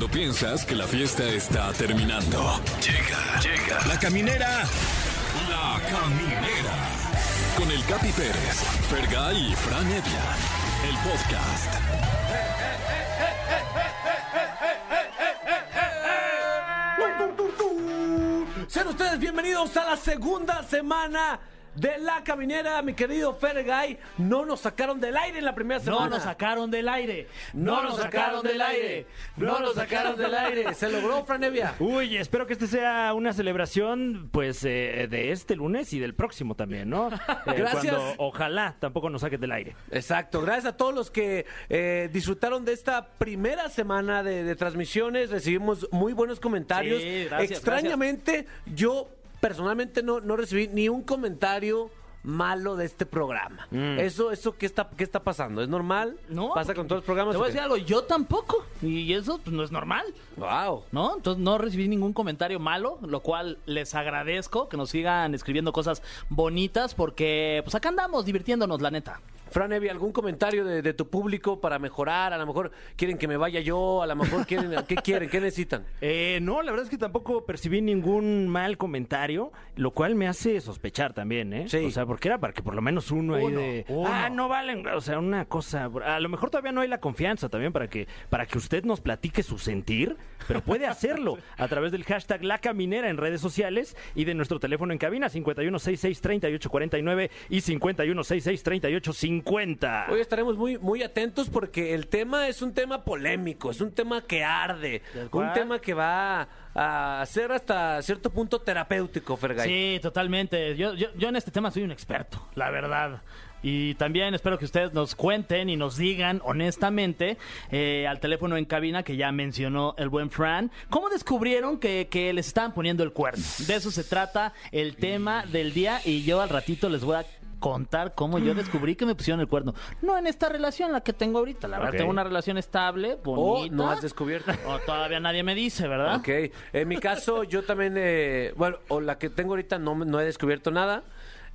Cuando piensas que la fiesta está terminando. Llega, llega. La caminera. La caminera. Con el Capi Pérez, Fergay y Fran Evia. El podcast. Sean ustedes bienvenidos a la segunda semana de La Caminera, mi querido Fergay. No nos sacaron del aire en la primera semana. No nos sacaron del aire. No nos sacaron del aire. No nos sacaron del aire. Se logró, Franevia. Uy, espero que este sea una celebración, pues, eh, de este lunes y del próximo también, ¿no? Eh, Gracias. Cuando ojalá tampoco nos saquen del aire. Exacto, gracias a todos los que eh, disfrutaron de esta primera semana de, de transmisiones. Recibimos muy buenos comentarios. Sí, gracias, Extrañamente, yo personalmente no, no recibí ni un comentario malo de este programa. Mm. Eso, eso ¿qué está, qué está pasando? ¿Es normal? No. ¿Pasa con todos los programas? Te voy a decir algo, yo tampoco. Y eso pues, no es normal, Wow. ¿no? Entonces no recibí ningún comentario malo, lo cual les agradezco que nos sigan escribiendo cosas bonitas porque pues acá andamos divirtiéndonos, la neta. Fran Evia, ¿algún comentario de, de tu público para mejorar? A lo mejor quieren que me vaya yo, a lo mejor quieren, ¿qué quieren? ¿Qué necesitan? Eh, no, la verdad es que tampoco percibí ningún mal comentario, lo cual me hace sospechar también, ¿eh? Sí. O sea, porque era para que por lo menos uno, ahí Uno, de... uno. Ah, no valen, o sea, una cosa... A lo mejor todavía no hay la confianza también para que, para que usted nos platique su sentir, pero puede hacerlo a través del hashtag La Caminera en redes sociales y de nuestro teléfono en cabina 5166-3849 y 5166-3850. Hoy estaremos muy, muy atentos porque el tema es un tema polémico, es un tema que arde, un tema que va a ser hasta cierto punto terapéutico, Fergay. Sí, totalmente. Yo, yo, yo en este tema soy un experto, la verdad. Y también espero que ustedes nos cuenten y nos digan honestamente eh, al teléfono en cabina que ya mencionó el buen Fran, ¿cómo descubrieron que, que les estaban poniendo el cuerno? De eso se trata el tema del día y yo al ratito les voy a contar cómo yo descubrí que me pusieron el cuerno. No en esta relación la que tengo ahorita, la verdad Ok. tengo una relación estable, O bonita. no has descubierto. O todavía nadie me dice, ¿verdad? Ok, en mi caso yo también, eh, bueno, o la que tengo ahorita no, me- no he descubierto nada,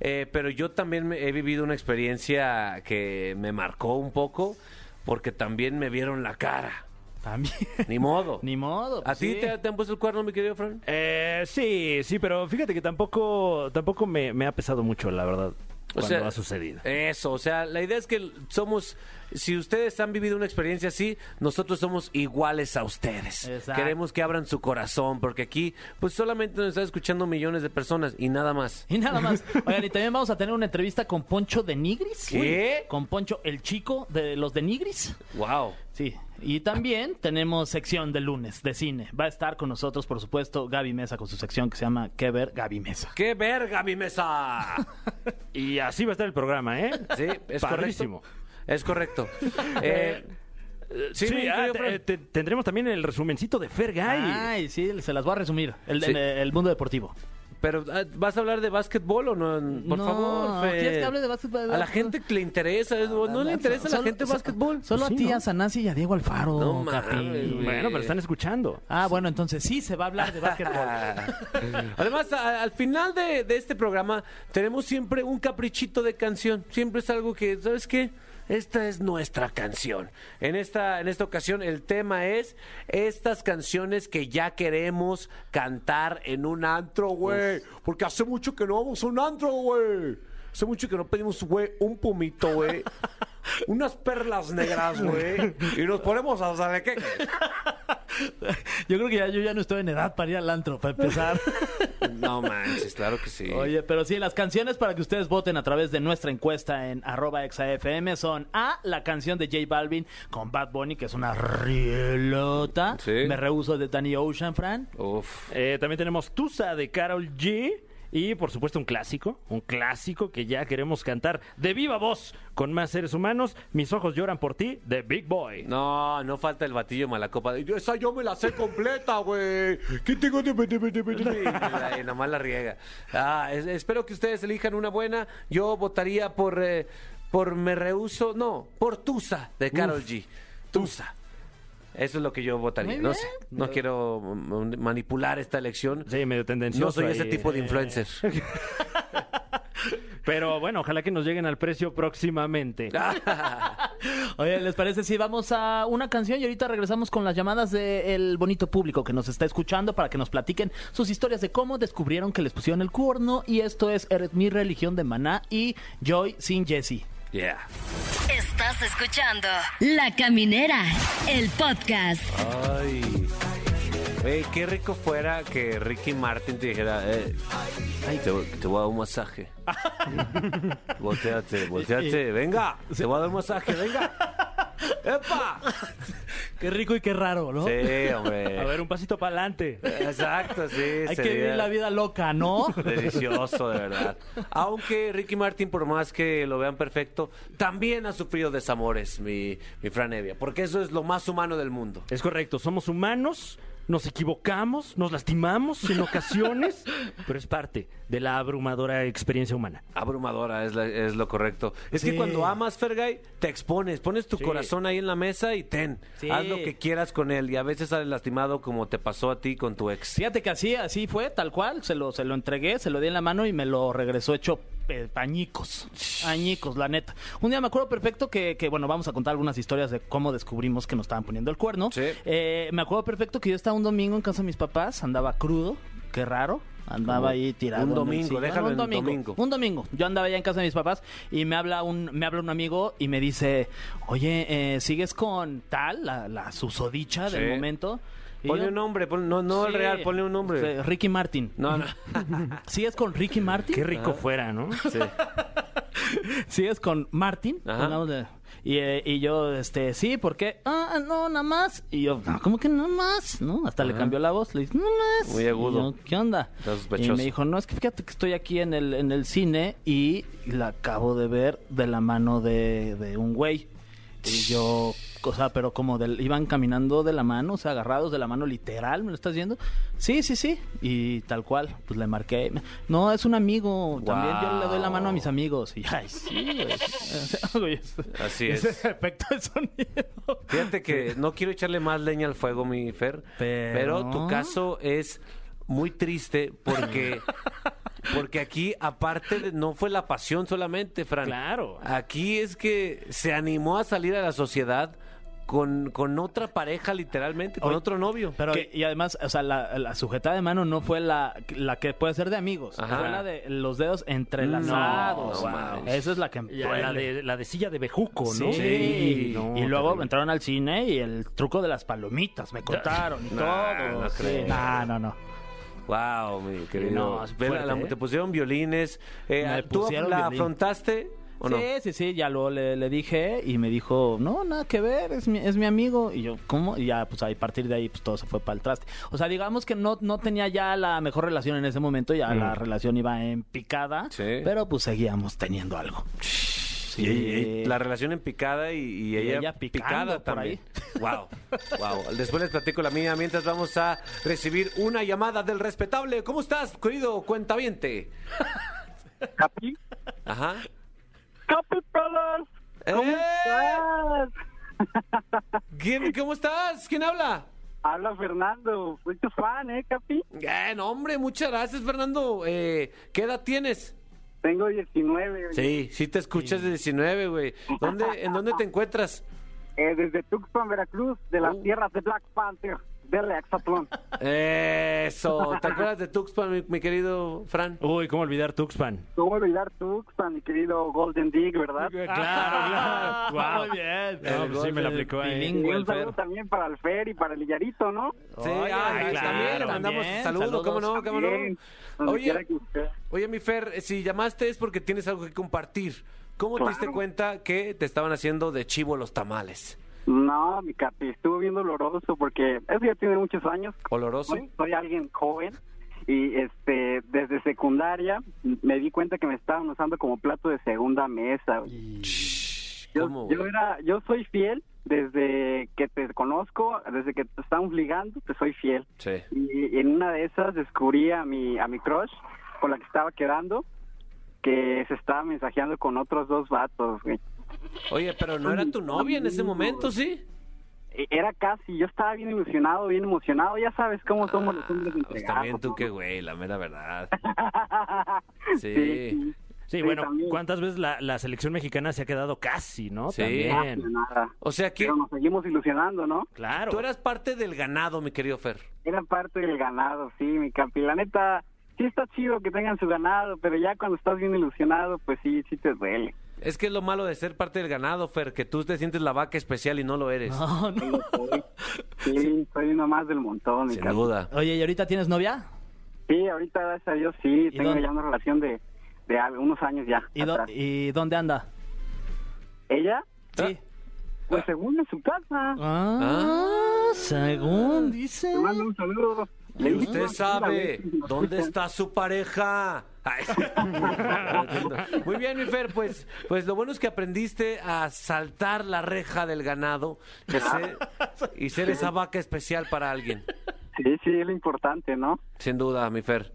eh, pero yo también me- he vivido una experiencia que me marcó un poco porque también me vieron la cara. También. Ni modo. Ni modo. ¿A pues ti sí. te, te han puesto el cuerno, mi querido Fran? Eh, sí, sí, pero fíjate que tampoco, tampoco me, me ha pesado mucho, la verdad, O cuando sea, ha sucedido. Eso, o sea, la idea es que somos, si ustedes han vivido una experiencia así, nosotros somos iguales a ustedes. Exacto. Queremos que abran su corazón, porque aquí, pues solamente nos están escuchando millones de personas y nada más. Y nada más. Oigan, y también vamos a tener una entrevista con Poncho de Nigris. ¿Qué? Uy, Con Poncho, el chico de los de Nigris. Wow. Sí. Y también tenemos sección de lunes de cine. Va a estar con nosotros, por supuesto, Gaby Mesa con su sección que se llama ¿Qué ver Gaby Mesa? ¡Qué verga, mi mesa! Y así va a estar el programa, ¿eh? Sí, es correcto. Es correcto. Eh, Sí, mi ah, te- te- tendremos también el resumencito de Fergay. Ay, sí, se las voy a resumir. El, Sí. el- el mundo deportivo. Pero, ah, ¿vas a hablar de básquetbol o no? Por No, favor, Fer. ¿quieres que hable de básquetbol? A la gente que le interesa, es- no le interesa a la Solo- gente el so- básquetbol. Solo Sí, a ti, ¿no? a Sanasi y a Diego Alfaro. No mames. Bueno, pero están escuchando. Ah, bueno, entonces sí se va a hablar de básquetbol. Además, a- al final de, de este programa tenemos siempre un caprichito de canción. Siempre es algo que, ¿sabes qué? Esta es nuestra canción. En esta, en esta ocasión el tema es estas canciones que ya queremos cantar en un antro, güey. Porque hace mucho que no vamos a un antro, güey. Hace mucho que no pedimos, güey, un pumito, güey. Unas perlas negras, güey. Y nos ponemos a de qué. Yo creo que ya, yo ya no estoy en edad para ir al antro, para empezar. No manches, claro que sí. Oye, pero sí, las canciones para que ustedes voten a través de nuestra encuesta en arroba exafm son A, la canción de J Balvin con Bad Bunny, que es una rielota. Sí. Me rehuso de Danny Ocean, Fran. Uf. Eh, también tenemos Tusa de Carol G. Y por supuesto un clásico, un clásico que ya queremos cantar de viva voz con más seres humanos. Mis ojos lloran por ti de Big Boy. No, no falta el batillo malacopa. Yo- Esa yo me la sé completa, güey. ¿Qué tengo de... la- y nada más la riega. Ah, es- espero que ustedes elijan una buena. Yo votaría por... eh, por Me Rehuso... No, por Tusa de Carol G. Tusa. Eso es lo que yo votaría. No sé, no quiero manipular esta elección. Sí, medio tendencioso. No soy ahí. ese tipo de influencer. Pero bueno, ojalá que nos lleguen al precio próximamente. Oye, ¿les parece si vamos a una canción y ahorita regresamos con las llamadas del bonito público que nos está escuchando para que nos platiquen sus historias de cómo descubrieron que les pusieron el cuerno? Y esto es Eres mi religión de Maná y Joy sin Jesse. Yeah. Estás escuchando La Caminera, el podcast. Ay. Qué rico fuera que Ricky Martin te dijera, eh, te, te voy a dar un masaje. volteate, volteate, venga, te voy a dar un masaje, venga. ¡Epa! Qué rico y qué raro, ¿no? Sí, hombre. A ver, un pasito para adelante. Exacto, sí. Hay que vivir la vida loca, ¿no? Delicioso, de verdad. Aunque Ricky Martin, por más que lo vean perfecto, también ha sufrido desamores, mi, mi Fran Evia, porque eso es lo más humano del mundo. Es correcto, somos humanos, nos equivocamos, nos lastimamos en ocasiones, pero es parte de la abrumadora experiencia humana. Abrumadora es, la- es lo correcto. Es que Sí. cuando amas, Fergay, te expones, pones tu Sí. corazón ahí en la mesa y ten. Sí. Haz lo que quieras con él. Y a veces sales lastimado como te pasó a ti con tu ex. Fíjate que así, así fue, tal cual. Se lo, se lo entregué, se lo di en la mano y me lo regresó hecho eh, pañicos. Añicos, la neta. Un día me acuerdo perfecto que, que, bueno, vamos a contar algunas historias de cómo descubrimos que nos estaban poniendo el cuerno. Sí. Eh, me acuerdo perfecto que yo estaba un domingo en casa de mis papás, andaba crudo, qué raro. Andaba ahí tirado. un domingo, déjalo un domingo, domingo. Un domingo. Yo andaba ya en casa de mis papás y me habla un, me habla un amigo y me dice, oye, eh, ¿sigues con tal, la, la susodicha del momento? Y Ponle un nombre, pon- no, no el Sí. real, ponle un nombre. Ricky Martin. No, no. ¿Sigues con Ricky Martin? Qué rico fuera, ¿no? Sí. ¿Sigues con Martin? Ajá. Pongámosle. Y, eh, y yo, este, sí, ¿por qué? Ah, no, nada más. Y yo, no, ¿cómo que nada más? ¿No? Hasta le cambió la voz. Le dije, no más. Muy agudo. Y yo, ¿Qué onda? Está Y sospechoso. me dijo, no, es que fíjate que estoy aquí en el, en el cine y la acabo de ver de la mano de, de un güey. Y yo, o sea, pero como del, iban caminando de la mano, o sea, agarrados de la mano literal, ¿me lo estás viendo? Sí, sí, sí. Y tal cual, pues le marqué. No, es un amigo. También yo le doy la mano a mis amigos. Y, ay, sí, güey. Así Ese es. efecto de sonido. Fíjate que no quiero echarle más leña al fuego, mi Fer, pero, Pero- tu caso es muy triste porque porque aquí aparte de- no fue la pasión solamente, Fran. Claro. Aquí es que se animó a salir a la sociedad con, con otra pareja literalmente, con Oye, otro novio. Pero, ¿Qué? y además, o sea, la, la sujetada de mano no fue la, la que puede ser de amigos. Ajá. Fue la de los dedos entrelazados. No. Esa es la que la, de, la de silla de bejuco, ¿no? Sí. no, y luego terrible. entraron al cine y el truco de las palomitas me contaron y todo. no Sí. No, no, no. Wow, mi querido. no, fuerte, la- ¿eh? Te pusieron violines. Eh, ¿Tú pusieron la violín. afrontaste o no? Sí, sí, sí, ya luego le, le dije y me dijo, no, nada que ver, es mi, es mi amigo. Y yo, ¿cómo? Y ya, pues a partir de ahí, pues todo se fue para el traste. O sea, digamos que no, no tenía ya la mejor relación en ese momento, ya la relación iba en picada, Sí. pero pues seguíamos teniendo algo. Y, y- y la relación en picada y, y Y ella, ella picada por también. Wow, wow. Después les platico la mía mientras vamos a recibir una llamada del respetable. ¿Cómo estás, querido cuentaviente? Capi, Ajá. Capi Brothers, ¿cómo ¡Eh! estás? ¿Quién, ¿Cómo estás? ¿Quién habla? Habla Fernando, soy tu fan, ¿eh, Capi? Eh, no, hombre, muchas gracias, Fernando. Eh, ¿Qué edad tienes? Tengo 19, oye. Sí, sí te escuchas de 19, güey. ¿Dónde, ¿En dónde te encuentras? Eh, desde Tuxpan, Veracruz, de las Oh. tierras de Black Panther, de Exatlón. Eso. ¿Te acuerdas de Tuxpan, mi, mi querido Fran? Uy, ¿cómo olvidar Tuxpan? ¿Cómo olvidar Tuxpan, mi querido Golden Dig, verdad? Claro, claro. Wow. Muy bien. No, pues sí me la aplicó ahí. Bilingüe, el un saludo también para el Fer y para el Illarito, ¿no? Sí, Oye, ay, claro, también le mandamos también, saludos, ¿cómo no? ¿Cómo no? Oye, oye, mi Fer, eh, si llamaste es porque tienes algo que compartir. ¿Cómo te diste cuenta que te estaban haciendo de chivo los tamales? No, mi Capi, estuvo bien doloroso porque eso ya tiene muchos años. ¿Oloroso? Soy, soy alguien joven y este desde secundaria me di cuenta que me estaban usando como plato de segunda mesa. Yo, ¿Cómo, yo güey? era, yo soy fiel desde que te conozco, desde que te estamos ligando, te soy fiel. Sí. Y en una de esas descubrí a mi a mi crush con la que estaba quedando que se estaba mensajeando con otros dos vatos, güey. Oye, pero no era tu novia en ese momento, ¿sí? E- Era casi, yo estaba bien ilusionado, bien emocionado, ya sabes cómo somos los hombres Ah, pues entregados. también tú ¿no? qué güey, la mera verdad. sí. Sí. Sí, Sí, bueno, también. ¿cuántas veces la, la selección mexicana se ha quedado casi, no? Sí. También. Nada. O sea que Pero nos seguimos ilusionando, ¿no? Claro. tú eras parte del ganado, mi querido Fer. Era parte del ganado, sí, mi capi. La neta, sí está chido que tengan su ganado, pero ya cuando estás bien ilusionado, pues sí, sí te duele. Es que es lo malo de ser parte del ganado, Fer, que tú te sientes la vaca especial y no lo eres. No, no. Sí, soy uno más del montón, Sin duda. Oye, ¿y ahorita tienes novia? Sí, ahorita, gracias a Dios, sí, tengo dónde? ya una relación de, de unos años ya. ¿Y, do- atrás. y dónde anda? ¿Ella? Sí. Pues según en su casa. Ah, según dice. Te mando un saludo. Y usted "No, sabe una vez". dónde está su pareja. Ay. Muy bien, mi Fer, pues, pues lo bueno es que aprendiste a saltar la reja del ganado y ser, y ser esa vaca especial para alguien. Sí, sí, es lo importante, ¿no? Sin duda, mi Fer.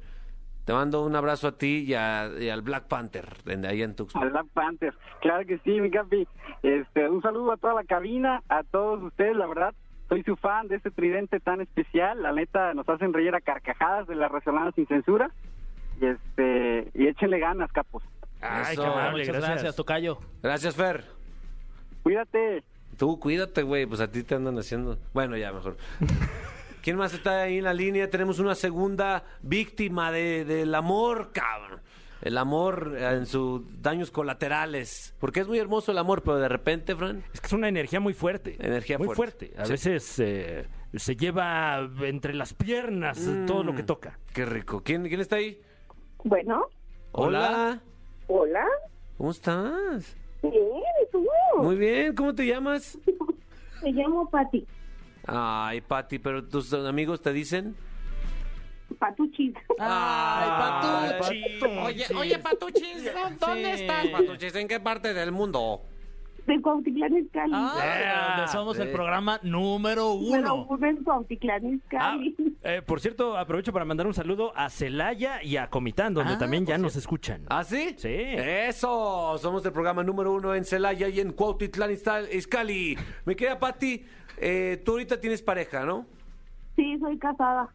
Te mando un abrazo a ti y, a- y al Black Panther, de ahí en Tuxpan. Al Black Panther. Claro que sí, mi capi. Este, un saludo a toda la cabina, a todos ustedes, la verdad. Soy su fan de este tridente tan especial. La neta, nos hacen reír a carcajadas de la resolana sin censura. Y este, y échenle ganas, capos. Ay, Eso. qué amable, Muchas gracias. gracias, Tocayo. Gracias, Fer. Cuídate. Tú cuídate, güey, pues a ti te andan haciendo. Bueno, ya mejor. ¿Quién más está ahí en la línea? Tenemos una segunda víctima de, del amor, cabrón. El amor eh, en sus daños colaterales. Porque es muy hermoso el amor, pero de repente, Fran. Es que es una energía muy fuerte. Energía muy fuerte. fuerte. A Sí. veces eh, se lleva entre las piernas Mm. todo lo que toca. Qué rico. ¿Quién, quién está ahí? Bueno, Hola. hola. ¿Cómo estás? Bien, ¿y tú? Muy bien. ¿Cómo te llamas? Me llamo Pati. Ay, Pati, pero tus amigos te dicen. Patuchis. Ay, Patuchi. Oye, oye, Patuchis, ¿dónde Sí. estás, Patuchis? ¿En qué parte del mundo? De Cuautitlán Izcalli. Ah, donde somos el programa número uno. uno en Cuautitlán Ah, Izcalli. eh, por cierto, aprovecho para mandar un saludo a Celaya y a Comitán, donde Ah, también ya nos escuchan. ¿Ah, sí? Sí. Eso, somos el programa número uno en Celaya y en Cuautitlán Izcalli. Me queda, Pati, eh, tú ahorita tienes pareja, ¿no? Sí, soy casada.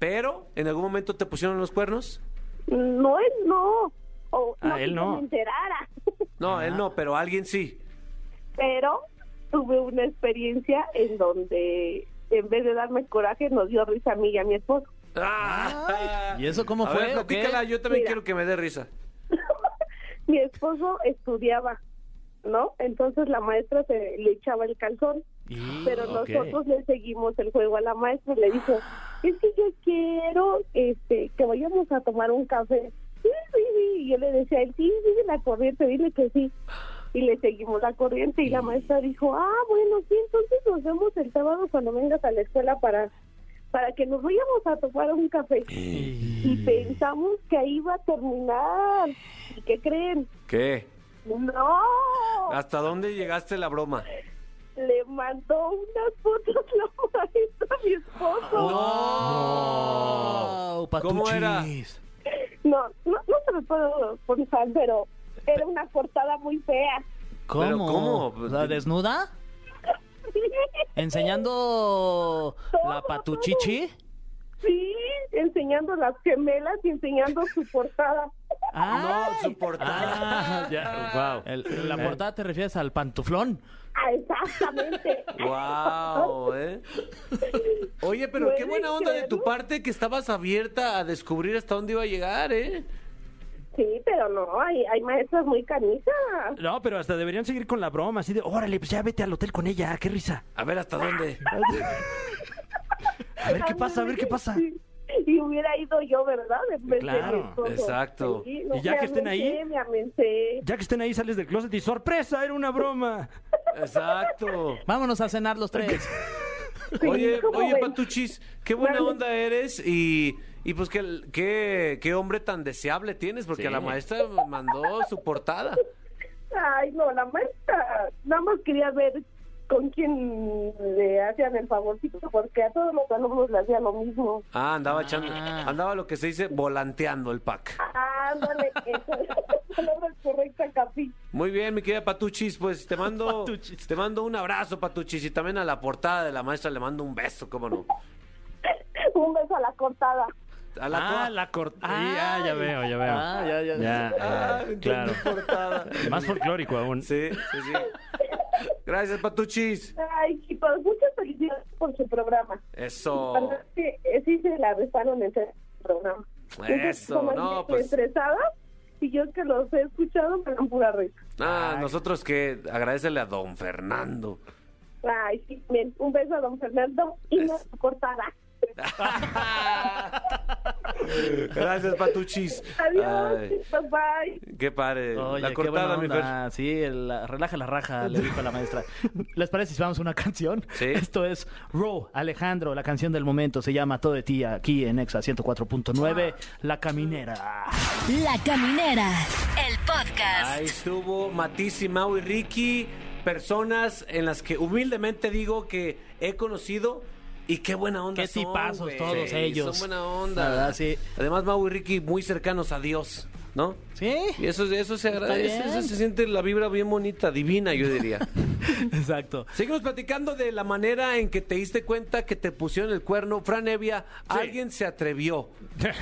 Pero, ¿en algún momento te pusieron los cuernos? No, él no. O, Ah, no él que no. me enterara. No, él no, pero alguien sí. Pero tuve una experiencia en donde en vez de darme coraje nos dio risa a mí y a mi esposo. Ah. ¿Y eso cómo A fue, ver, platícala, yo también Mira. quiero que me dé risa. mi esposo estudiaba, ¿no? Entonces la maestra se le echaba el calzón. Pero nosotros le seguimos el juego a la maestra y le dijo, es que yo quiero este que vayamos a tomar un café. Sí, sí, sí. Y yo le decía a él, sí, sigue la corriente, dile que sí. Y le seguimos la corriente y la maestra dijo, ah, bueno, sí, entonces nos vemos el sábado cuando vengas a la escuela para para que nos vayamos a tomar un café. Y pensamos que ahí iba a terminar. ¿Y qué creen? ¿Qué? No, ¿Hasta dónde llegaste la broma? Mandó unas fotos la maestra a mi esposo. No, ¿Cómo era? Patuchis. No, no, no se lo puedo contar, pero era una cortada muy fea. ¿Cómo? ¿Pero cómo? Sea, ¿Desnuda? ¿Enseñando la Todo, patuchichi? Sí, enseñando las gemelas y enseñando su portada. Ah, No, su portada. Ah, ya, wow. el- la portada te refieres al pantuflón. Ah, exactamente. Wow, ¿eh? Oye, pero qué ¿Puedes buena onda de tu parte que estabas abierta a descubrir hasta dónde iba a llegar, ¿eh? Sí, pero no, hay, hay maestras muy canijas. No, pero hasta deberían seguir con la broma, así de, órale, pues ya vete al hotel con ella, qué risa. A ver hasta dónde. A ver qué pasa, a ver qué pasa. Sí. Y hubiera ido yo, ¿verdad? En vez de Claro, exacto. Sí, no, Y ya que estén ahí-. Ya que estén ahí, sales del closet y sorpresa, era una broma. Exacto. Vámonos a cenar los tres. Sí, Oye, ¿cómo oye, ven? Patuchis, qué buena onda eres y, y pues qué, qué, qué hombre tan deseable tienes, porque Sí. la maestra mandó su portada. Ay, no, la maestra nada más quería ver con quién le hacían el favorcito, porque a todos los alumnos le hacía lo mismo. Ah, andaba echando, Ah. andaba lo que se dice volanteando el pack. Ándale, esa es la palabra correcta, Capi. Muy bien, mi querida Patuchis, pues te mando, Patuchis. te mando un abrazo, Patuchis, y también a la portada de la maestra le mando un beso, cómo no. Un beso a la cortada. A la ah, la cortada. Ah, ya veo, ya veo. Ah, ya, ya. Ya, Ah, eh, claro. portada. Más folclórico aún. Sí, sí, sí. Gracias, Patuchis. Ay, chicos, muchas felicidades por su programa. Eso. Que eh, sí se la rifaron en ese programa. Eso, no, pues. estresada, y yo que los he escuchado me dan pura risa. Ah, nosotros que agradecele a don Fernando. Ay, sí, bien. Un beso a don Fernando y no cortada. Gracias, Patuchis. Adiós, Ay, chicos, bye. qué padre. Oye, la cortada, mi Fer. Sí, el- la- relaja la raja, le dijo la maestra. ¿Les parece si vamos a una canción? Sí. Esto es Ro, Alejandro, la canción del momento. Se llama Todo de ti aquí en Exa 104.9, La Caminera. La Caminera, el podcast. Ahí estuvo Matisse, Mau y Ricky, personas en las que humildemente digo que he conocido y qué buena onda Qué son, tipazos todos ellos. Son buena onda. La verdad, sí. Además, Mau y Ricky muy cercanos a Dios, ¿no? ¿Sí? Y eso, eso se agradece, eso se siente la vibra bien bonita, divina, yo diría. Exacto. Seguimos platicando de la manera en que te diste cuenta que te pusieron el cuerno. Fran Evia, alguien se atrevió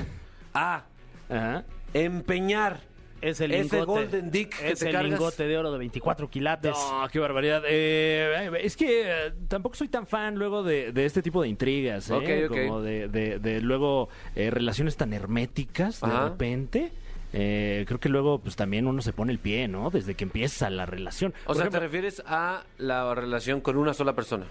a Ajá. empeñar Es el ese lingote. golden dick que es te el cargas. lingote de oro de 24 quilates. No, qué barbaridad. Eh, es que eh, tampoco soy tan fan luego de, de este tipo de intrigas, ¿eh? Ok, ok. Como de, de- de luego eh, relaciones tan herméticas de Ajá. repente. Eh, creo que luego pues también uno se pone el pie, ¿no? Desde que empieza la relación. O Por sea, ejemplo, te refieres a la relación con una sola persona.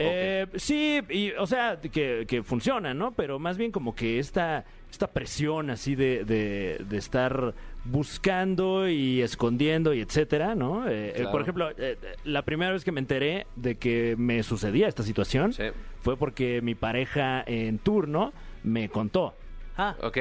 Eh, Sí, y, o sea, que, que funciona, ¿no? Pero más bien como que esta, esta presión así de, de, de estar buscando y escondiendo y etcétera, ¿no? Eh, eh, por ejemplo, eh, la primera vez que me enteré de que me sucedía esta situación Sí. fue porque mi pareja en turno me contó. Ah, Ok.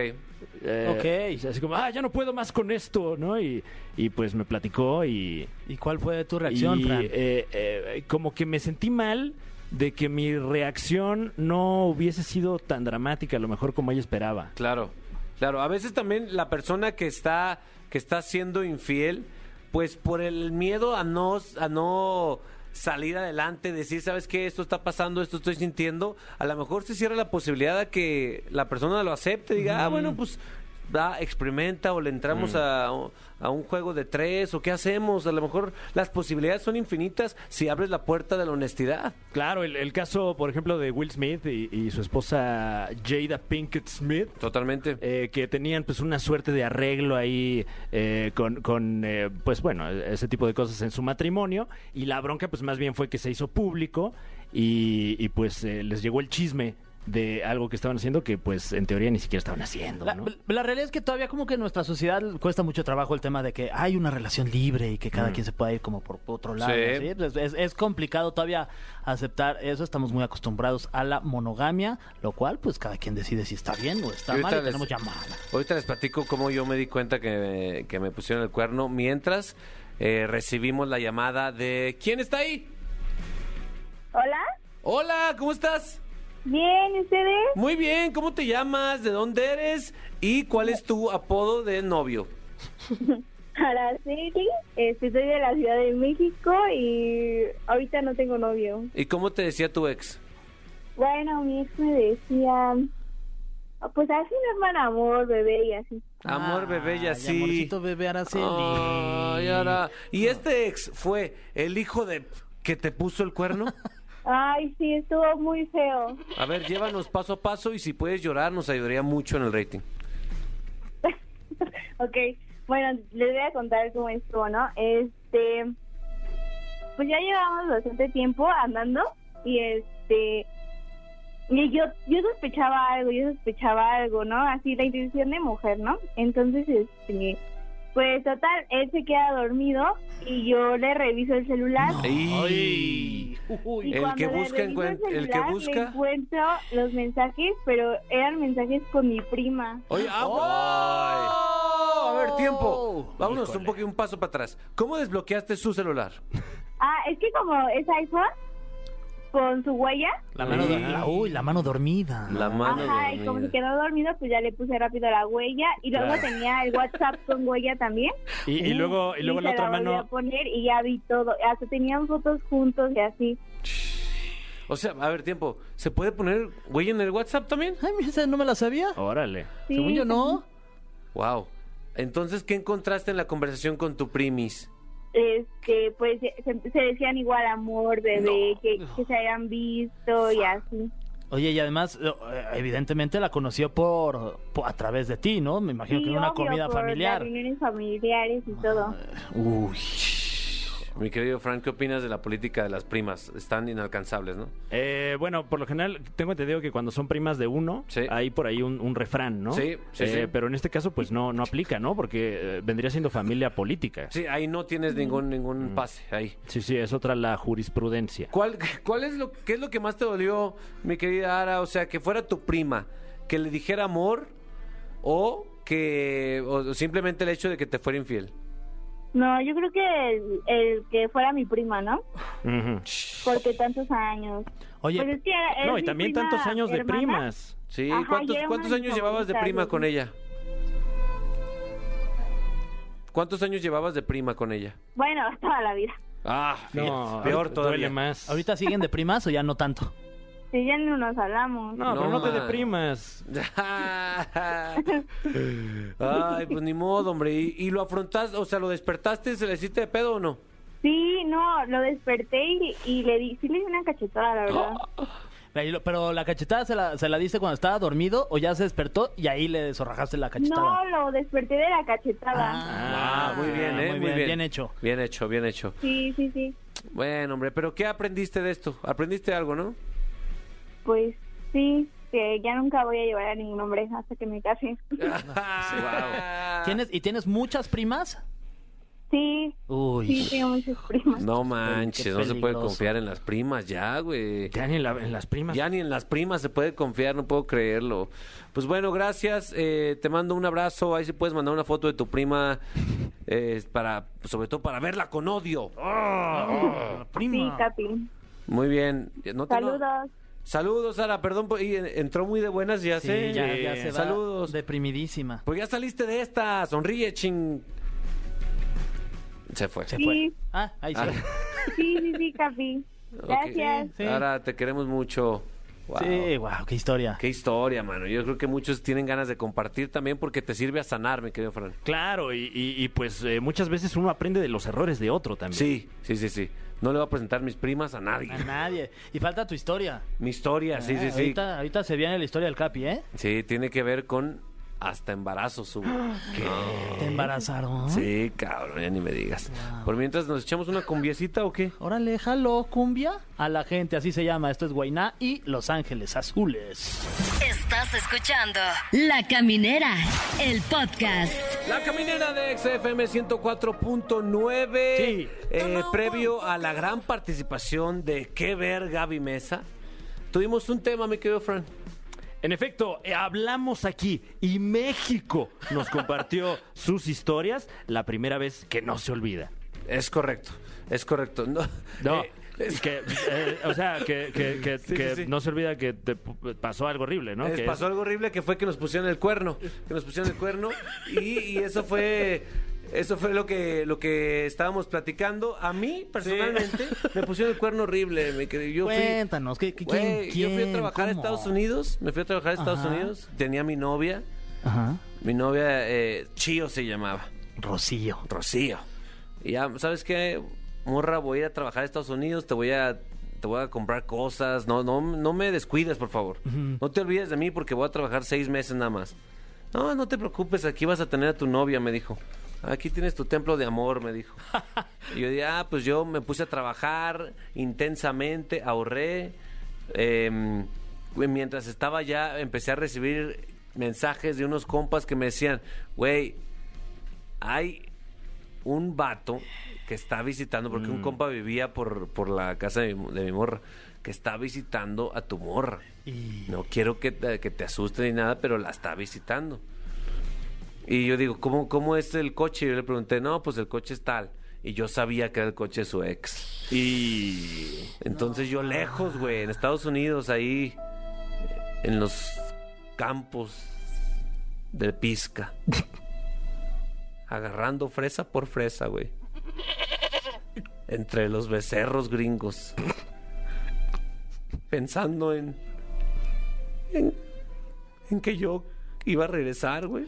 Eh, Ok. Así como, ah, ya no puedo más con esto, ¿no? Y, y pues me platicó y, ¿y cuál fue tu reacción, y, Fran? eh, eh, como que me sentí mal de que mi reacción no hubiese sido tan dramática, a lo mejor como ella esperaba. Claro, claro. A veces también la persona que está, que está siendo infiel, pues por el miedo a no, a no salir adelante, decir, ¿sabes qué? Esto está pasando, esto estoy sintiendo, a lo mejor se cierra la posibilidad de que la persona lo acepte, diga, ah, bueno, pues da, experimenta o le entramos a, a un juego de tres o qué hacemos. A lo mejor las posibilidades son infinitas si abres la puerta de la honestidad. Claro, el, el caso, por ejemplo, de Will Smith y, y su esposa Jada Pinkett Smith. Totalmente. eh, que tenían pues una suerte de arreglo ahí eh, con, con, eh, pues bueno, ese tipo de cosas en su matrimonio y la bronca pues más bien fue que se hizo público y, y, pues eh, les llegó el chisme de algo que estaban haciendo que pues en teoría ni siquiera estaban haciendo, La, ¿no? la realidad es que todavía como que en nuestra sociedad cuesta mucho trabajo el tema de que hay una relación libre y que cada quien se pueda ir como por otro lado. Sí. ¿sí? Pues Es, es complicado todavía aceptar eso. Estamos muy acostumbrados a la monogamia, lo cual pues cada quien decide si está bien o está Y mal. Y les- tenemos llamada. Ahorita les platico cómo yo me di cuenta que, que me pusieron el cuerno mientras eh, recibimos la llamada de... ¿Quién está ahí? Hola, Hola, ¿cómo estás? Bien, ¿y ustedes? Muy bien, ¿cómo te llamas? ¿De dónde eres? ¿Y cuál es tu apodo de novio? Araceli, este, soy de la Ciudad de México y ahorita no tengo novio. ¿Y cómo te decía tu ex? Bueno, mi ex me decía, "Ah, pues así normal amor, bebé y así. Amor, bebé, y así. Amorcito bebé Araceli. Ay, ahora- ¿Y este ex fue el hijo de que te puso el cuerno? Ay, sí, estuvo muy feo. A ver, llévanos paso a paso y si puedes llorar nos ayudaría mucho en el rating. ok, bueno, les voy a contar cómo estuvo, ¿no? Este, pues ya llevamos bastante tiempo andando y este, y yo, yo sospechaba algo, yo sospechaba algo, ¿no? Así la intención de mujer, ¿no? Entonces, este, pues total, él se queda dormido y yo le reviso el celular. Ay. Y El que busca, encuent- el que busca. le encuentro los mensajes, pero eran mensajes con mi prima. Oye, ah, A ver, tiempo. Vámonos un poquito un paso para atrás. ¿Cómo desbloqueaste su celular? Ah, es que como es iPhone, con su huella, La mano, Sí. la- uy, la mano dormida. La mano ajá, y como dormida. se quedó dormido, pues ya le puse rápido la huella, y luego Claro. tenía el WhatsApp con huella también. Y, y luego, y luego la otra a mano... poner y ya vi todo, hasta tenían fotos juntos y así. O sea, a ver, tiempo. ¿Se puede poner güey en el WhatsApp también? Ay, mira, esa no me la sabía. Órale. Sí, Según yo, no. Wow. Entonces, ¿qué encontraste en la conversación con tu primis? Este, pues se, se decían igual amor, bebé, que, que se hayan visto y así. Oye, y además, eh, evidentemente la conoció por, por- a través de ti, ¿no? Me imagino Sí, que en una obvio, comida por las familiar. reuniones familiares y todo. Uy. Mi querido Frank, ¿qué opinas de la política de las primas? Están inalcanzables, ¿no? Eh, bueno, por lo general, tengo entendido que cuando son primas de uno, Sí. hay por ahí un, un refrán, ¿no? Sí, sí, Eh, sí. Pero en este caso, pues no, no aplica, ¿no? Porque eh, vendría siendo familia política. Sí, ahí no tienes ningún ningún pase ahí. Sí, sí, es otra la jurisprudencia. ¿Cuál, ¿Cuál es lo qué es lo que más te dolió, mi querida Ara? O sea, que fuera tu prima, que le dijera amor o que o simplemente el hecho de que te fuera infiel. No, yo creo que el, el que fuera mi prima, ¿no? Porque tantos años. Oye, Pues es que era- es No, y también tantos años de primas. Sí, Ajá, ¿cuántos, años llevabas de prima yo con ella? ¿Cuántos años llevabas de prima con ella? Bueno, toda la vida. Ah, No, peor duele todavía. más. ¿ahorita siguen de primas o ya no tanto? Si ya no nos hablamos. No, pero No, te deprimas. Ay, pues ni modo, hombre. ¿Y, y lo afrontaste, o sea, lo despertaste, se le hiciste de pedo o no? Sí, no, lo desperté y, y le di, sí le di una cachetada, la verdad. Pero la cachetada se la, se la diste cuando estaba dormido o ya se despertó y ahí le zorrajaste la cachetada. No, lo desperté de la cachetada. Ah, muy bien, ¿eh? muy Muy bien, bien. bien hecho. Bien hecho, bien hecho. Sí, sí, sí. Bueno, hombre, pero ¿qué aprendiste de esto? ¿Aprendiste algo, no? Pues sí, que ya nunca voy a llevar a ningún hombre hasta que me case. ¿Tienes, ¿Y tienes muchas primas? Sí, Uy. sí, tengo muchas primas. No manches, no se puede confiar en las primas ya, güey. Ya ni en, la- en las primas. Ya ni en las primas se puede confiar, no puedo creerlo. Pues bueno, gracias. eh, te mando un abrazo. Ahí sí puedes mandar una foto de tu prima, eh, para, sobre todo para verla con odio. Ah, Sí, prima. Capi. Muy bien. No te- Saludos. Saludos, Sara. Perdón, por- y, eh, entró muy de buenas, ya Sí, sé. ya, ya se va Saludos. deprimidísima. Pues ya saliste de esta. Sonríe, ching. Se fue. Se Sí. fue. Ah, ahí sí. Ah. Sí, sí, sí, Capi. Gracias. Sí. Sara, te queremos mucho. Wow. Sí, wow, qué historia. Qué historia, mano. Yo creo que muchos tienen ganas de compartir también porque te sirve a sanar, mi querido Fran. Claro, y, y- y, pues eh, muchas veces uno aprende de los errores de otro también. Sí, sí, sí, sí. No le voy a presentar mis primas a nadie. A nadie. Y falta tu historia. Mi historia, sí, sí, Ah, sí. Ahorita, ahorita se viene la historia del Capi, ¿eh? Sí, tiene que ver con hasta embarazo su. ¿Te embarazaron? Sí, cabrón, ya ni me digas. Por mientras, ¿nos echamos una cumbiecita o qué? Órale, jalo, cumbia. A la gente, así se llama. Esto es Guainá y Los Ángeles Azules. Estás escuchando La Caminera, el podcast. La caminera de XFM 104.9. Sí. Eh, previo a la gran participación de qué ver Gaby Mesa, tuvimos un tema, mi querido Fran. En efecto, eh, hablamos aquí y México nos compartió sus historias la primera vez que no se olvida. Es correcto, es correcto. No, No, eh, es- que, eh, o sea, que, que- que- Sí, que sí, sí. no se olvida que te p- pasó algo horrible, ¿no? Que pasó algo horrible que fue que nos pusieron el cuerno, que nos pusieron el cuerno y, y eso fue eso fue lo que lo que estábamos platicando. A mí personalmente me pusieron el cuerno horrible, me yo fui Cuéntanos, ¿qué, qué- quién, yo fui a trabajar a cómo? Estados Unidos, me fui a trabajar a Estados Ajá. Unidos, tenía mi novia, Ajá. mi novia eh, Chío se llamaba, Rocío. Rocío. Y ya, ¿sabes qué? Morra, voy a ir a trabajar a Estados Unidos, te voy a te voy a comprar cosas, no no no me descuides, por favor. No te olvides de mí porque voy a trabajar seis meses nada más. No, no te preocupes, aquí vas a tener a tu novia, me dijo. Aquí tienes tu templo de amor, me dijo. y yo dije, ah, pues yo me puse a trabajar intensamente, ahorré. eh, mientras estaba allá, empecé a recibir mensajes de unos compas que me decían, güey, hay un vato que está visitando, porque un compa vivía por, por la casa de mi, de mi morra, que está visitando a tu morra. Y... No quiero que te, que te asuste ni nada, pero la está visitando. Y yo digo, ¿cómo, ¿cómo es el coche? Y yo le pregunté, no, pues el coche es tal. Y yo sabía que era el coche de su ex. Y Entonces yo lejos, güey, en Estados Unidos, ahí, en los campos de pizca. Agarrando fresa por fresa, güey. Entre los becerros gringos. pensando en, en, en que yo iba a regresar, güey.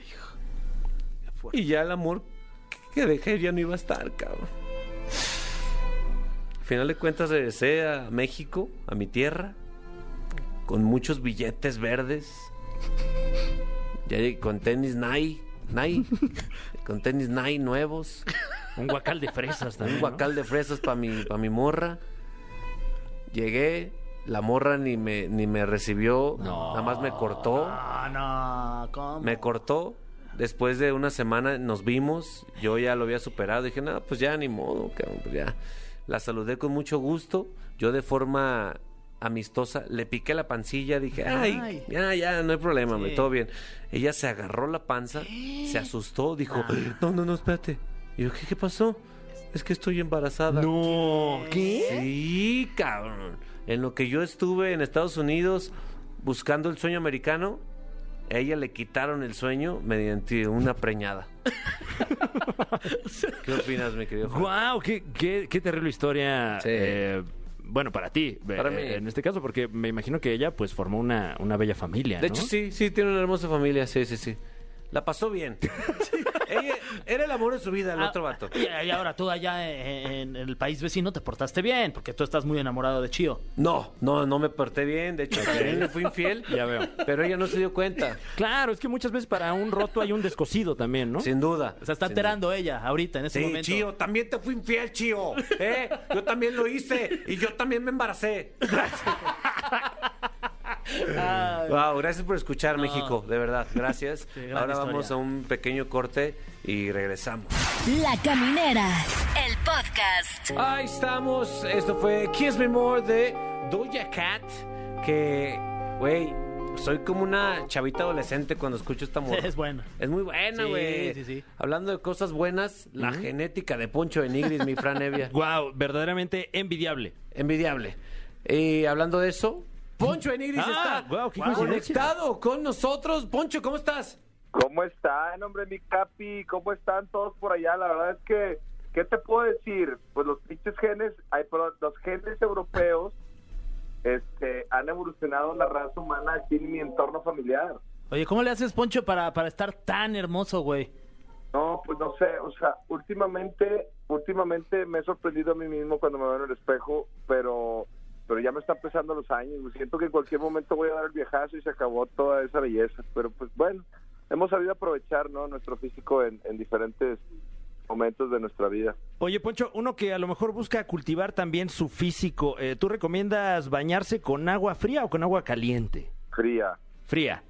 Y ya el amor que dejé ya no iba a estar, cabrón. Al final de cuentas regresé a México, a mi tierra, con muchos billetes verdes. Ya llegué con tenis Nike, Nike, con tenis Nike nuevos, Un guacal de fresas también. un ¿no? guacal de fresas para mi, pa' mi morra. Llegué, la morra ni me, ni me recibió, nada más me cortó. Ah, no, ¿cómo? Me cortó. Después de una semana nos vimos. Yo ya lo había superado. Dije, nada, pues ya ni modo, cabrón, pues ya. La saludé con mucho gusto. Yo de forma amistosa le piqué la pancilla. Dije, ay, Ay. ya, ya, no hay problema, Sí. hombre, todo bien. Ella se agarró la panza, se asustó, dijo, no, no, no, espérate. Y yo, ¿qué, qué pasó? Es que estoy embarazada. No, ¿qué? Sí, cabrón. En lo que yo estuve en Estados Unidos buscando el sueño americano, a ella le quitaron el sueño mediante una preñada. ¿Qué opinas, mi querido Juan? ¡Guau! Qué, qué, qué terrible historia! Sí. eh, bueno, para ti, Para eh, mí. en este caso, porque me imagino que ella pues formó una, una bella familia, De ¿no? hecho, sí, sí, tiene una hermosa familia, sí, sí, sí. La pasó bien. Ella era el amor de su vida, el Ah, otro vato. Y, y ahora tú allá en, en el país vecino te portaste bien, porque tú estás muy enamorado de Chío. No, no, no me porté bien. De hecho, también le fui infiel. Ya veo. Pero ella no se dio cuenta. Claro, es que muchas veces para un roto hay un descosido también, ¿no? Sin duda. Se está Sin enterando ella ahorita, en este Sí, momento. Chío, también te fui infiel, Chío. ¿Eh? Yo también lo hice. Y yo también me embaracé. Wow, gracias por escuchar, México. De verdad, gracias. Sí, Ahora historia. vamos a un pequeño corte y regresamos. La Caminera, el podcast. Ahí estamos. Esto fue Kiss Me More de Doja Cat. Que, güey, soy como una chavita adolescente cuando escucho esta morra. es bueno. Es muy buena, Sí, güey. sí, sí. Hablando de cosas buenas, la genética de Poncho de Nigris, mi Fran Evia. ¡Guau! Verdaderamente envidiable. Envidiable. Y hablando de eso, Poncho de Nigris Ah, está coincidencia. conectado con nosotros. Poncho, ¿cómo estás? ¿Cómo están, hombre, mi capi? ¿Cómo están todos por allá? La verdad es que, ¿qué te puedo decir? Pues los pinches genes, ay, perdón, los genes europeos este, han evolucionado la raza humana aquí en mi entorno familiar. Oye, ¿cómo le haces, Poncho, para, para estar tan hermoso, güey? No, pues no sé, o sea, últimamente, últimamente me he sorprendido a mí mismo cuando me veo en el espejo, pero pero ya me están pesando los años, siento que en cualquier momento voy a dar el viejazo y se acabó toda esa belleza, pero pues bueno, hemos sabido aprovechar, ¿no? Nuestro físico en, en diferentes momentos de nuestra vida. Oye, Poncho, uno que a lo mejor busca cultivar también su físico, eh, ¿tú recomiendas bañarse con agua fría o con agua caliente? Fría, Fría.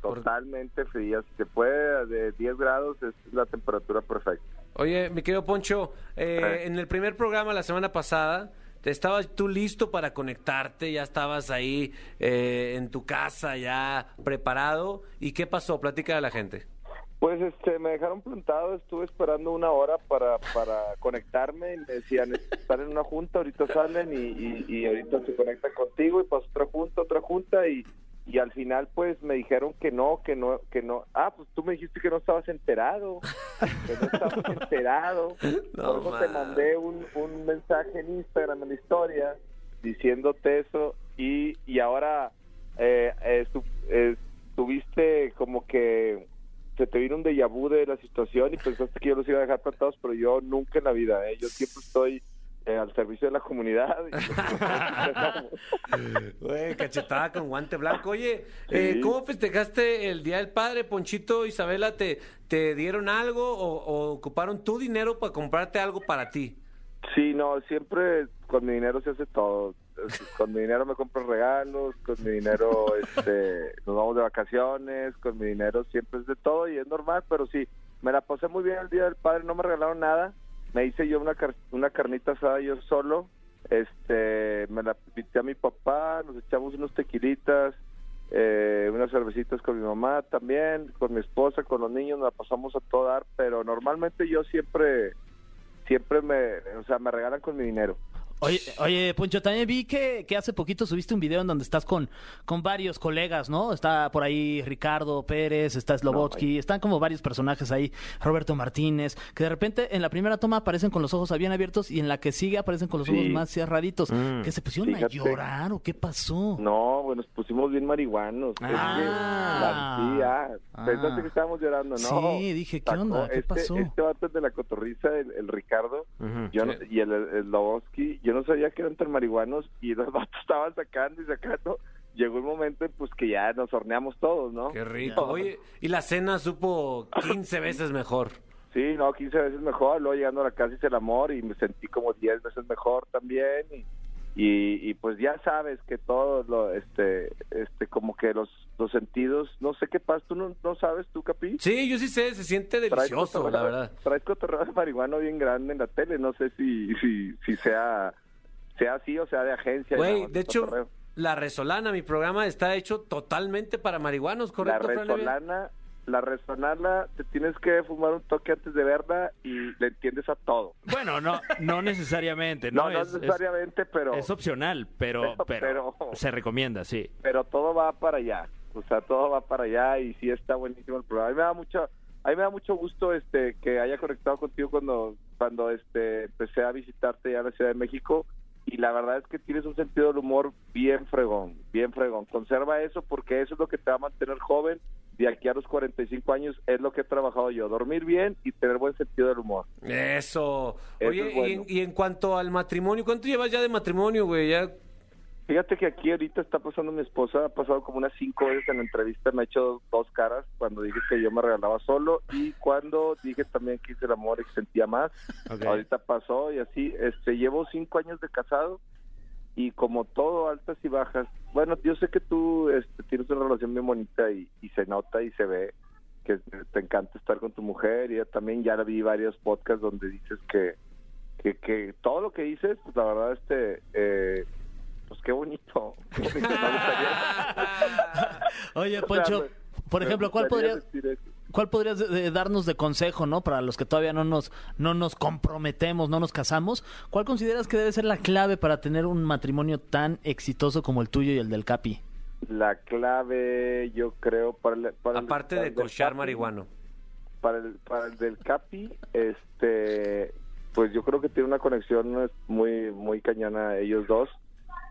totalmente fría, si se puede de 10 grados es la temperatura perfecta. Oye, mi querido Poncho, eh, Eh. en el primer programa la semana pasada, estabas tú listo para conectarte, ya estabas ahí eh, en tu casa, ya preparado. ¿Y qué pasó? Platica a la gente. Pues este, me dejaron plantado, estuve esperando una hora para, para conectarme y me decían, están en una junta, ahorita salen y, y, y ahorita se conectan contigo y pasa otra junta, otra junta y, y al final pues me dijeron que no, que no, que no. Ah, pues tú me dijiste que no estabas enterado, que no estabas enterado. No, Por eso te man. mandé un, un mensaje en Instagram, en la historia, diciéndote eso y, y ahora eh, eh, eh, tuviste como que se te vino un déjà vu de la situación y pensaste que yo los iba a dejar plantados, pero yo nunca en la vida, ¿eh? yo siempre estoy eh, al servicio de la comunidad. Güey, cachetada con guante blanco. Oye, eh, Sí. ¿cómo festejaste el Día del Padre, Ponchito, Isabela? ¿Te, te dieron algo o, o ocuparon tu dinero para comprarte algo para ti? Sí, no, siempre con mi dinero se hace todo. Con mi dinero me compro regalos, con mi dinero este, nos vamos de vacaciones, con mi dinero siempre es de todo y es normal, pero sí, me la pasé muy bien el Día del Padre, no me regalaron nada, me hice yo una, car- una carnita asada yo solo, este, me la invité a mi papá, nos echamos unos tequilitas, eh, unas cervecitas con mi mamá también, con mi esposa, con los niños, nos la pasamos a todo dar, pero normalmente yo siempre siempre me, o sea, me regalan con mi dinero. Oye, oye, Poncho, también vi que, que hace poquito subiste un video en donde estás con, con varios colegas, ¿no? Está por ahí Ricardo Pérez, está Slobotsky, están como varios personajes ahí, Roberto Martínez, que de repente en la primera toma aparecen con los ojos bien abiertos y en la que sigue aparecen con los Sí. ojos más cerraditos. Mm. ¿Que se pusieron Fíjate. a llorar o qué pasó? No, bueno, nos pusimos bien marihuanos. Es que, Ah. la- sí, ah, pensaste que estábamos llorando, ¿no? Sí, dije, ¿qué Sacó onda? ¿Qué este, pasó? Este vato es de la cotorriza, el, el Ricardo, yo y el, el Loboski, yo no sabía que eran tan marihuanos y los vatos estaban sacando y sacando. Llegó un momento pues que ya nos horneamos todos, ¿no? Qué rico. Oye, y la cena supo 15 veces mejor. Sí, no, 15 veces mejor. Luego llegando a la casa hice el amor y me sentí como 10 veces mejor también. Y, y, y, pues ya sabes que todo lo, este, este, como que los, los sentidos, no sé qué pasa. ¿Tú no, no sabes, tú, Capi? Sí, yo sí sé, se siente delicioso, la verdad. Traes cotorreo de marihuana bien grande en la tele. No sé si, si, si sea, sea así o sea de agencia. Güey, de hecho, cotorreo. La Resolana, mi programa, está hecho totalmente para marihuanos, ¿correcto? La resolana, la resolana, te tienes que fumar un toque antes de verla y le entiendes a todo. Bueno, no, no necesariamente, ¿no? No, no, Es- es- necesariamente, pero... Es opcional, pero, Pero- pero, pero- se recomienda, sí. pero todo va para allá, o sea, todo va para allá y sí está buenísimo el programa. A mí me da mucho, a mí me da mucho gusto este que haya conectado contigo cuando cuando este empecé a visitarte ya en la Ciudad de México y la verdad es que tienes un sentido del humor bien fregón, bien fregón. Conserva eso porque eso es lo que te va a mantener joven. De aquí a los 45 años es lo que he trabajado yo, dormir bien y tener buen sentido del humor. Eso. Eso Oye, y, en, y en cuanto al matrimonio, ¿cuánto llevas ya de matrimonio, güey? Ya... Fíjate que aquí ahorita está pasando mi esposa, ha pasado como unas cinco veces en la entrevista, me ha hecho dos caras cuando dije que yo me regalaba solo y cuando dije también que hice el amor y que sentía más. Ahorita pasó y así, este, llevo cinco años de casado y como todo, altas y bajas. Bueno, yo sé que tú este, tienes una relación bien bonita y, y se nota y se ve que te encanta estar con tu mujer y yo también ya vi varios podcasts donde dices que, que, que todo lo que dices, pues la verdad, este... Eh, pues qué bonito. Qué Oye, o sea, Poncho, me- por ejemplo, ¿cuál eso. ¿Cuál podrías de- de darnos de consejo, no? Para los que todavía no nos, no nos comprometemos, no nos casamos. ¿Cuál consideras que debe ser la clave para tener un matrimonio tan exitoso como el tuyo y el del Capi? La clave, yo creo, para el, para el- Aparte para de cochar marihuano. Para el, para el del Capi, este, pues yo creo que tiene una conexión muy muy cañona ellos dos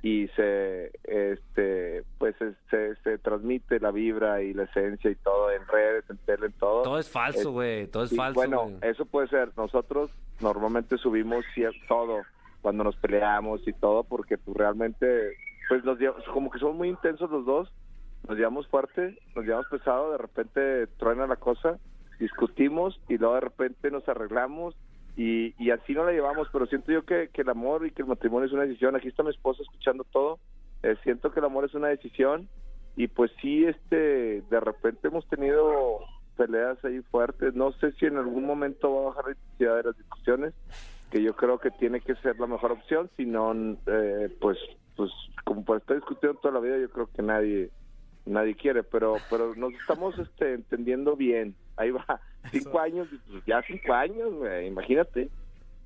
y se, este, pues se, se, se transmite la vibra y la esencia y todo en redes, en tele, en todo. Todo es falso, güey. Todo es falso. Bueno, eso puede ser. Nosotros normalmente subimos todo cuando nos peleamos y todo, porque pues, realmente, pues los como que somos muy intensos los dos, nos llevamos fuerte, nos llevamos pesado, de repente truena la cosa, discutimos y luego de repente nos arreglamos y, y así no la llevamos, pero siento yo que, el amor y que el matrimonio es una decisión. Aquí está mi esposa escuchando todo. Eh, siento que el amor es una decisión y pues sí, este, de repente hemos tenido peleas ahí fuertes. No sé si en algún momento va a bajar la intensidad de las discusiones, que yo creo que tiene que ser la mejor opción. Si no, eh, pues, pues como por estar discutiendo toda la vida, yo creo que nadie nadie quiere, pero pero nos estamos este, entendiendo bien. Ahí va, cinco años, pues, ya cinco años, güey, imagínate.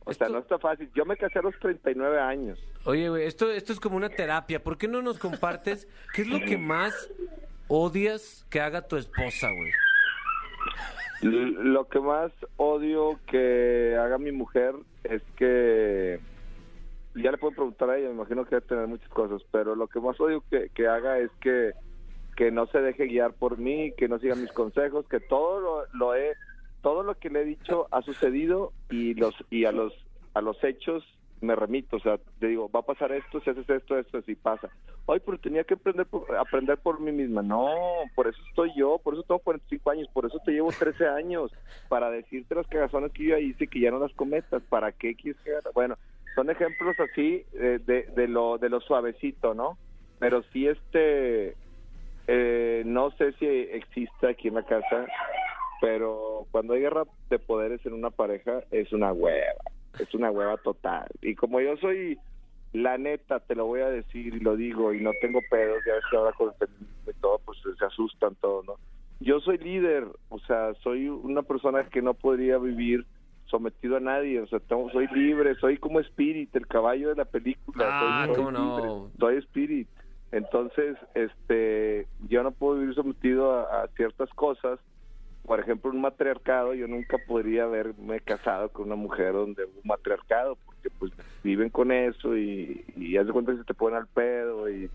O sea, no está fácil. Yo me casé a los 39 años. Oye, güey, esto, esto es como una terapia. ¿Por qué no nos compartes qué es lo que más odias que haga tu esposa, güey? Lo que más odio que haga mi mujer es que ya le puedo preguntar a ella, me imagino que debe tener muchas cosas, pero lo que más odio que, que haga es que, que no se deje guiar por mí, que no siga mis consejos, que todo lo, lo he, todo lo que le he dicho ha sucedido y los y a los a los hechos me remito, o sea, te digo, va a pasar esto, si haces esto, esto, así pasa. Ay, pero tenía que aprender por, aprender por mí misma. No, por eso estoy yo, por eso tengo 45 años, por eso te llevo 13 años, para decirte las cagazones que yo hice que ya no las cometas. ¿Para qué quieres haga? Bueno, son ejemplos así eh, de, de lo de lo suavecito, ¿no? Pero sí, este, eh, no sé si existe aquí en la casa, pero cuando hay guerra de poderes en una pareja es una hueva, es una hueva total. Y como yo soy la neta, te lo voy a decir y lo digo y no tengo pedos, ya ves que ahora con el feminismo y todo, pues se asustan todos, ¿no? Yo soy líder, o sea, soy una persona que no podría vivir sometido a nadie, o sea, tengo- soy libre, soy como Spirit, el caballo de la película. Ah, soy, soy cómo no. soy Spirit. Entonces, este, yo no puedo vivir sometido a, a ciertas cosas. Por ejemplo, un matriarcado, yo nunca podría haberme casado con una mujer donde hubo un matriarcado, porque pues viven con eso y, y haz de cuenta que se te ponen al pedo y,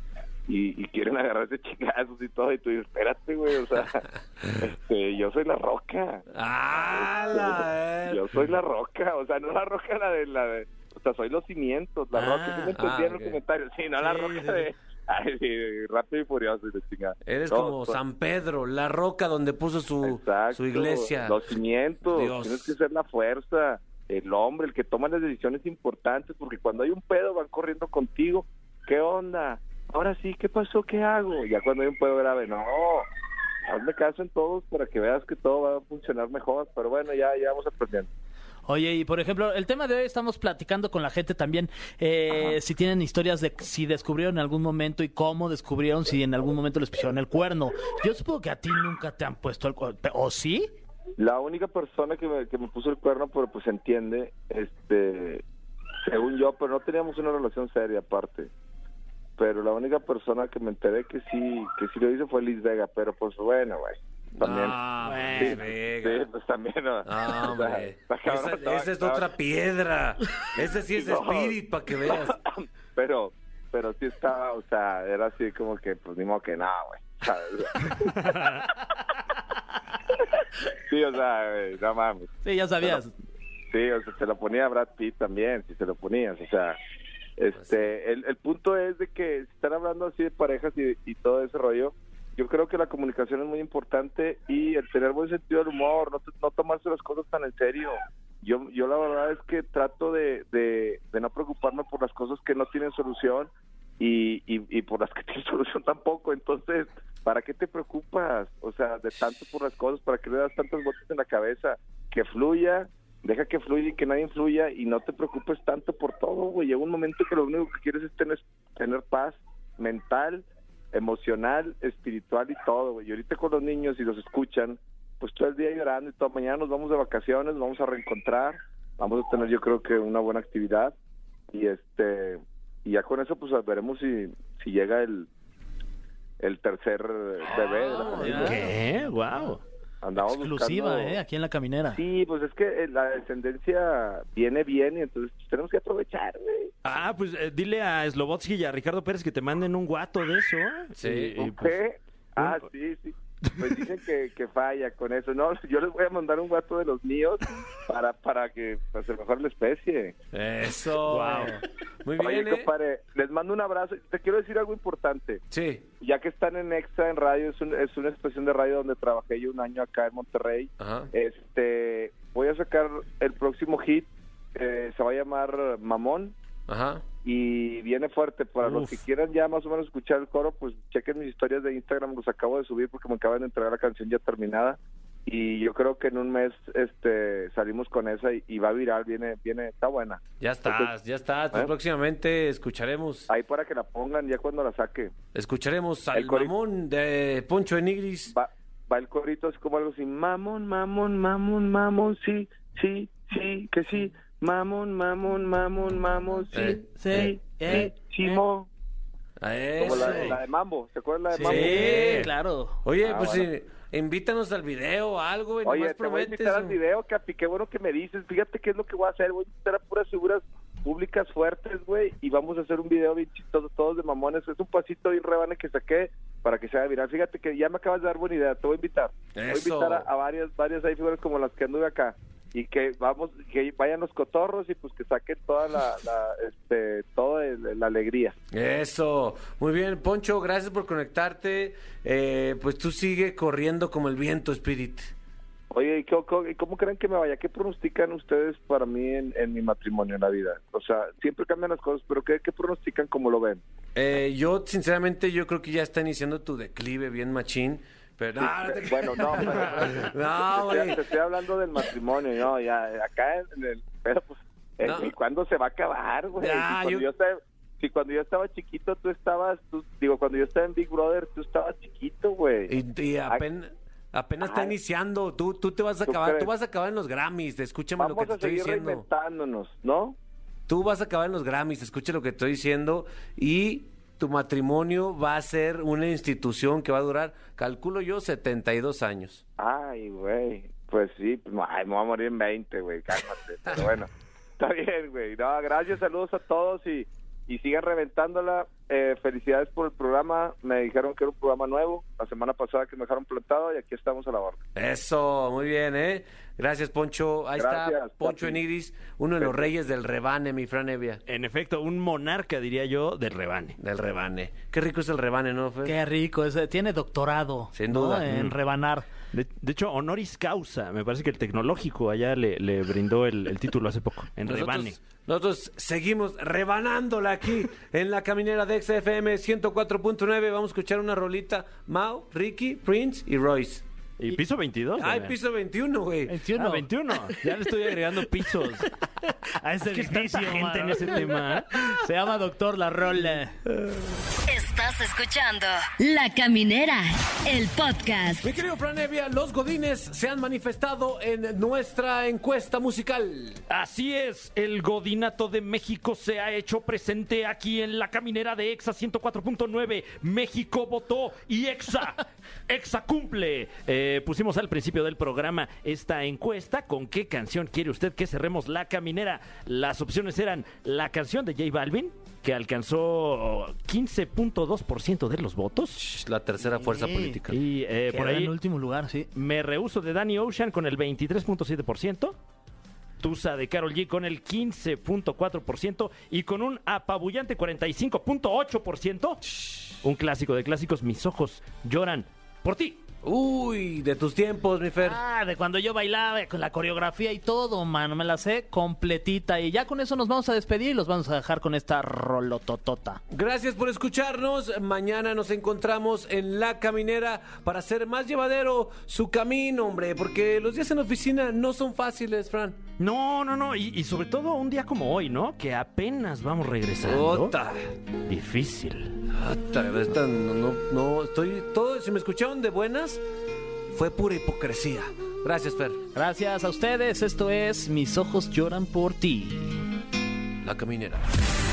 y, y quieren agarrarse chingazos y todo, y tú dices, espérate, güey, o sea, este, yo soy la roca. ¡Ah, Yo soy la roca, o sea, no la roca la de la de, o sea, soy los cimientos, la Ah, roca, ¿sí me entendían ah, en los comentarios? Sí, no la roca sí, de, ay, rápido y furioso y chingada. Eres No, como soy- San Pedro, la roca donde puso su, Exacto, su iglesia. Los cimientos, Dios. tienes que ser la fuerza, el hombre, el que toma las decisiones importantes, porque cuando hay un pedo van corriendo contigo, ¿qué onda? Ahora sí, ¿qué pasó? ¿Qué hago? Ya cuando hay un pedo grave, no, hazme caso en todos para que veas que todo va a funcionar mejor, pero bueno, ya, ya vamos aprendiendo. Oye, y por ejemplo, el tema de hoy estamos platicando con la gente también, eh, si tienen historias de si descubrieron en algún momento y cómo descubrieron, si en algún momento les pusieron el cuerno. Yo supongo que a ti nunca te han puesto el cuerno, ¿o sí? La única persona que me, que me puso el cuerno, pero pues entiende, este, según yo, pero no teníamos una relación seria aparte. Pero la única persona que me enteré que sí, que sí lo hizo fue Liz Vega, pero pues bueno, güey, también. Ah, sí, pues, sí, pues también. ¿no? Ah, hombre. Esa, estaba- esa es estaba- otra piedra. Ese sí es No. Spirit, para que veas. Pero, pero sí estaba, o sea, era así como que, pues ni modo que nada, güey. sí, o sea, güey, no mames. Sí, ya sabías. Sí, o sea, se lo ponía a Brad Pitt también, si se lo ponías, o sea, este, el, el punto es de que si están hablando así de parejas y, y todo ese rollo, yo creo que la comunicación es muy importante y el tener buen sentido del humor, no, no tomarse las cosas tan en serio. Yo, yo la verdad es que trato de, de, de no preocuparme por las cosas que no tienen solución y, y, y por las que tienen solución tampoco. Entonces, ¿para qué te preocupas? O sea, de tanto por las cosas, ¿para qué le das tantas vueltas en la cabeza? Que fluya, deja que fluya y que nadie influya y no te preocupes tanto por todo, güey. Llega un momento que lo único que quieres es tener, tener paz mental, emocional, espiritual y todo, güey. Y ahorita con los niños y los escuchan, pues todo el día llorando y todo. Mañana nos vamos de vacaciones, nos vamos a reencontrar, vamos a tener yo creo que una buena actividad y este y ya con eso pues veremos si si llega el el tercer bebé de la Ah. ¿Qué? Wow. Andamos Exclusiva, buscando- ¿eh? Aquí en la caminera. Sí, pues es que eh, la descendencia viene bien y entonces pues, tenemos que aprovechar, güey. Ah, pues eh, dile a Slobotsky y a Ricardo Pérez que te manden un guato de eso. Sí. Y- y, ¿Ok? pues, ah, sí, sí. Pues dicen que, que falla con eso. No, yo les voy a mandar un gato de los míos para para que para se mejore la especie. Eso. Wow. Muy Oye, bien, ¿eh? compadre, les mando un abrazo. Te quiero decir algo importante. Sí. Ya que están en Extra en radio, es, un- es una estación de radio donde trabajé yo un año acá en Monterrey. Ajá. Este, voy a sacar el próximo hit. eh, se va a llamar Mamón. Ajá. Y viene fuerte. Para los Uf. que quieran ya más o menos escuchar el coro, pues chequen mis historias de Instagram, los acabo de subir porque me acaban de entregar la canción ya terminada. Y yo creo que en un mes este salimos con esa y, y va viral, viene, viene, está buena. Ya estás, ya estás. ¿Eh? próximamente escucharemos. Ahí para que la pongan ya cuando la saque. Escucharemos al mamón de Poncho Enigris. Va, va el corito así como algo así, mamón, mamón, mamón, mamón, sí, sí, sí, que sí, mamón, mamón, mamón, mamón, sí, Eh, sí, eh, sí, eh, Chimo. A Como la, eso. la de Mambo, ¿se acuerdan la de Sí, Mambo? claro. Oye, Ah, pues bueno. eh, invítanos al video o algo, güey. Oye, te voy a invitar al video, Capi, qué bueno que me dices. Fíjate qué es lo que voy a hacer. Voy a invitar a puras figuras públicas fuertes, güey, y vamos a hacer un video bien chistoso, todos de mamones. Es un pasito bien rebane que saqué para que sea viral. Fíjate que ya me acabas de dar buena idea. Te voy a invitar. Voy a Eso. invitar a, a varias, varias hay figuras como las que anduve acá. Y que vamos, que vayan los cotorros y pues que saquen toda la, la este, toda la alegría. Eso. Muy bien, Poncho, gracias por conectarte. Eh, pues tú sigue corriendo como el viento, Spirit. Oye, ¿y cómo, cómo- y cómo creen que me vaya? ¿Qué pronostican ustedes para mí en, en mi matrimonio, en la vida? O sea, siempre cambian las cosas, pero ¿qué, qué pronostican como lo ven? Eh, yo, sinceramente, yo creo que ya está iniciando tu declive bien machín. Pero no, te- Bueno, no, pero, No, güey. te estoy hablando del matrimonio, no, ya, acá en el, pero pues, eh, No. ¿y cuándo se va a acabar, güey? Ya, si, cuando yo- yo... estaba, si cuando yo estaba chiquito tú estabas, tú, digo, cuando yo estaba en Big Brother tú estabas chiquito, güey. Y, y apenas, Apenas está iniciando. Tú, tú te vas a ¿Tú acabar, tú vas a acabar en los Grammys. Escúchame lo que te a estoy diciendo. reinventándonos, ¿no? Tú vas a acabar en los Grammys, escucha lo que estoy diciendo. Y tu matrimonio va a ser una institución que va a durar, calculo yo, 72 años. Ay, güey. Pues sí, ay, me voy a morir en 20, güey, cálmate. Pero bueno, está bien, güey. No, gracias, saludos a todos y, y sigan reventándola. Eh, felicidades por el programa. Me dijeron que era un programa nuevo la semana pasada que me dejaron plantado y aquí estamos a la orden. Eso, muy bien, ¿eh? Gracias, Poncho. Ahí está Poncho papi. Enigris, uno de los reyes del rebane, mi Fran Evia. En efecto, un monarca, diría yo, del rebane. Del rebane. Qué rico es el rebane, ¿no, Fer? Qué rico, ese tiene doctorado. Sin ¿no? duda. En Mm. rebanar. De, de hecho, honoris causa. Me parece que el tecnológico allá le, le brindó el, el título hace poco, en rebane. Nosotros, seguimos rebanándola aquí en la caminera de XFM 104.9. Vamos a escuchar una rolita. Mao, Ricky, Prince y Royce. ¿Y piso 22? Ay, también. piso 21, güey. 21. Ah, 21. Ya le estoy agregando pisos. A ese Es edificio, gente mano. en ese tema. Se llama Doctor La Rola. Estás escuchando La Caminera, el podcast. Mi querido Fran Evia, los godines se han manifestado en nuestra encuesta musical. Así es, el Godinato de México se ha hecho presente aquí en la caminera de EXA 104.9. México votó y EXA, EXA cumple. Eh, pusimos al principio del programa esta encuesta. ¿Con qué canción quiere usted que cerremos la caminera? Las opciones eran la canción de J Balvin, que alcanzó 15.2% de los votos. La tercera fuerza Sí. política. Y eh, por ahí en último lugar, sí. me rehuso de Danny Ocean con el 23.7%. Tusa de Carol G con el 15.4% y con un apabullante 45.8%. Un clásico de clásicos, mis ojos lloran por ti. Uy, de tus tiempos, mi Fer. Ah, de cuando yo bailaba con la coreografía y todo, mano, me la sé completita. Y ya con eso nos vamos a despedir y los vamos a dejar con esta rolototota. Gracias por escucharnos. Mañana nos encontramos en La Caminera para hacer más llevadero su camino, hombre, porque los días en oficina no son fáciles, Fran. No, no, no. Y, y sobre todo un día como hoy, ¿no? Que apenas vamos regresando. Ota. Difícil. Ota, no, no, no, estoy todo, si me escucharon de buenas, fue pura hipocresía. Gracias, Fer. Gracias a ustedes, esto es Mis ojos lloran por ti. La Caminera.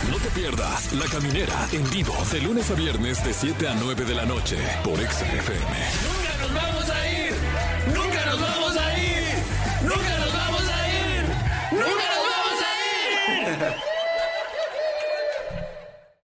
No te pierdas La Caminera en vivo de lunes a viernes de 7 a 9 de la noche por XFM. ¡Nunca nos vamos a ir! ¡Nunca nos vamos a ir! ¡Nunca nos vamos a ir! ¡Nunca nos vamos a ir!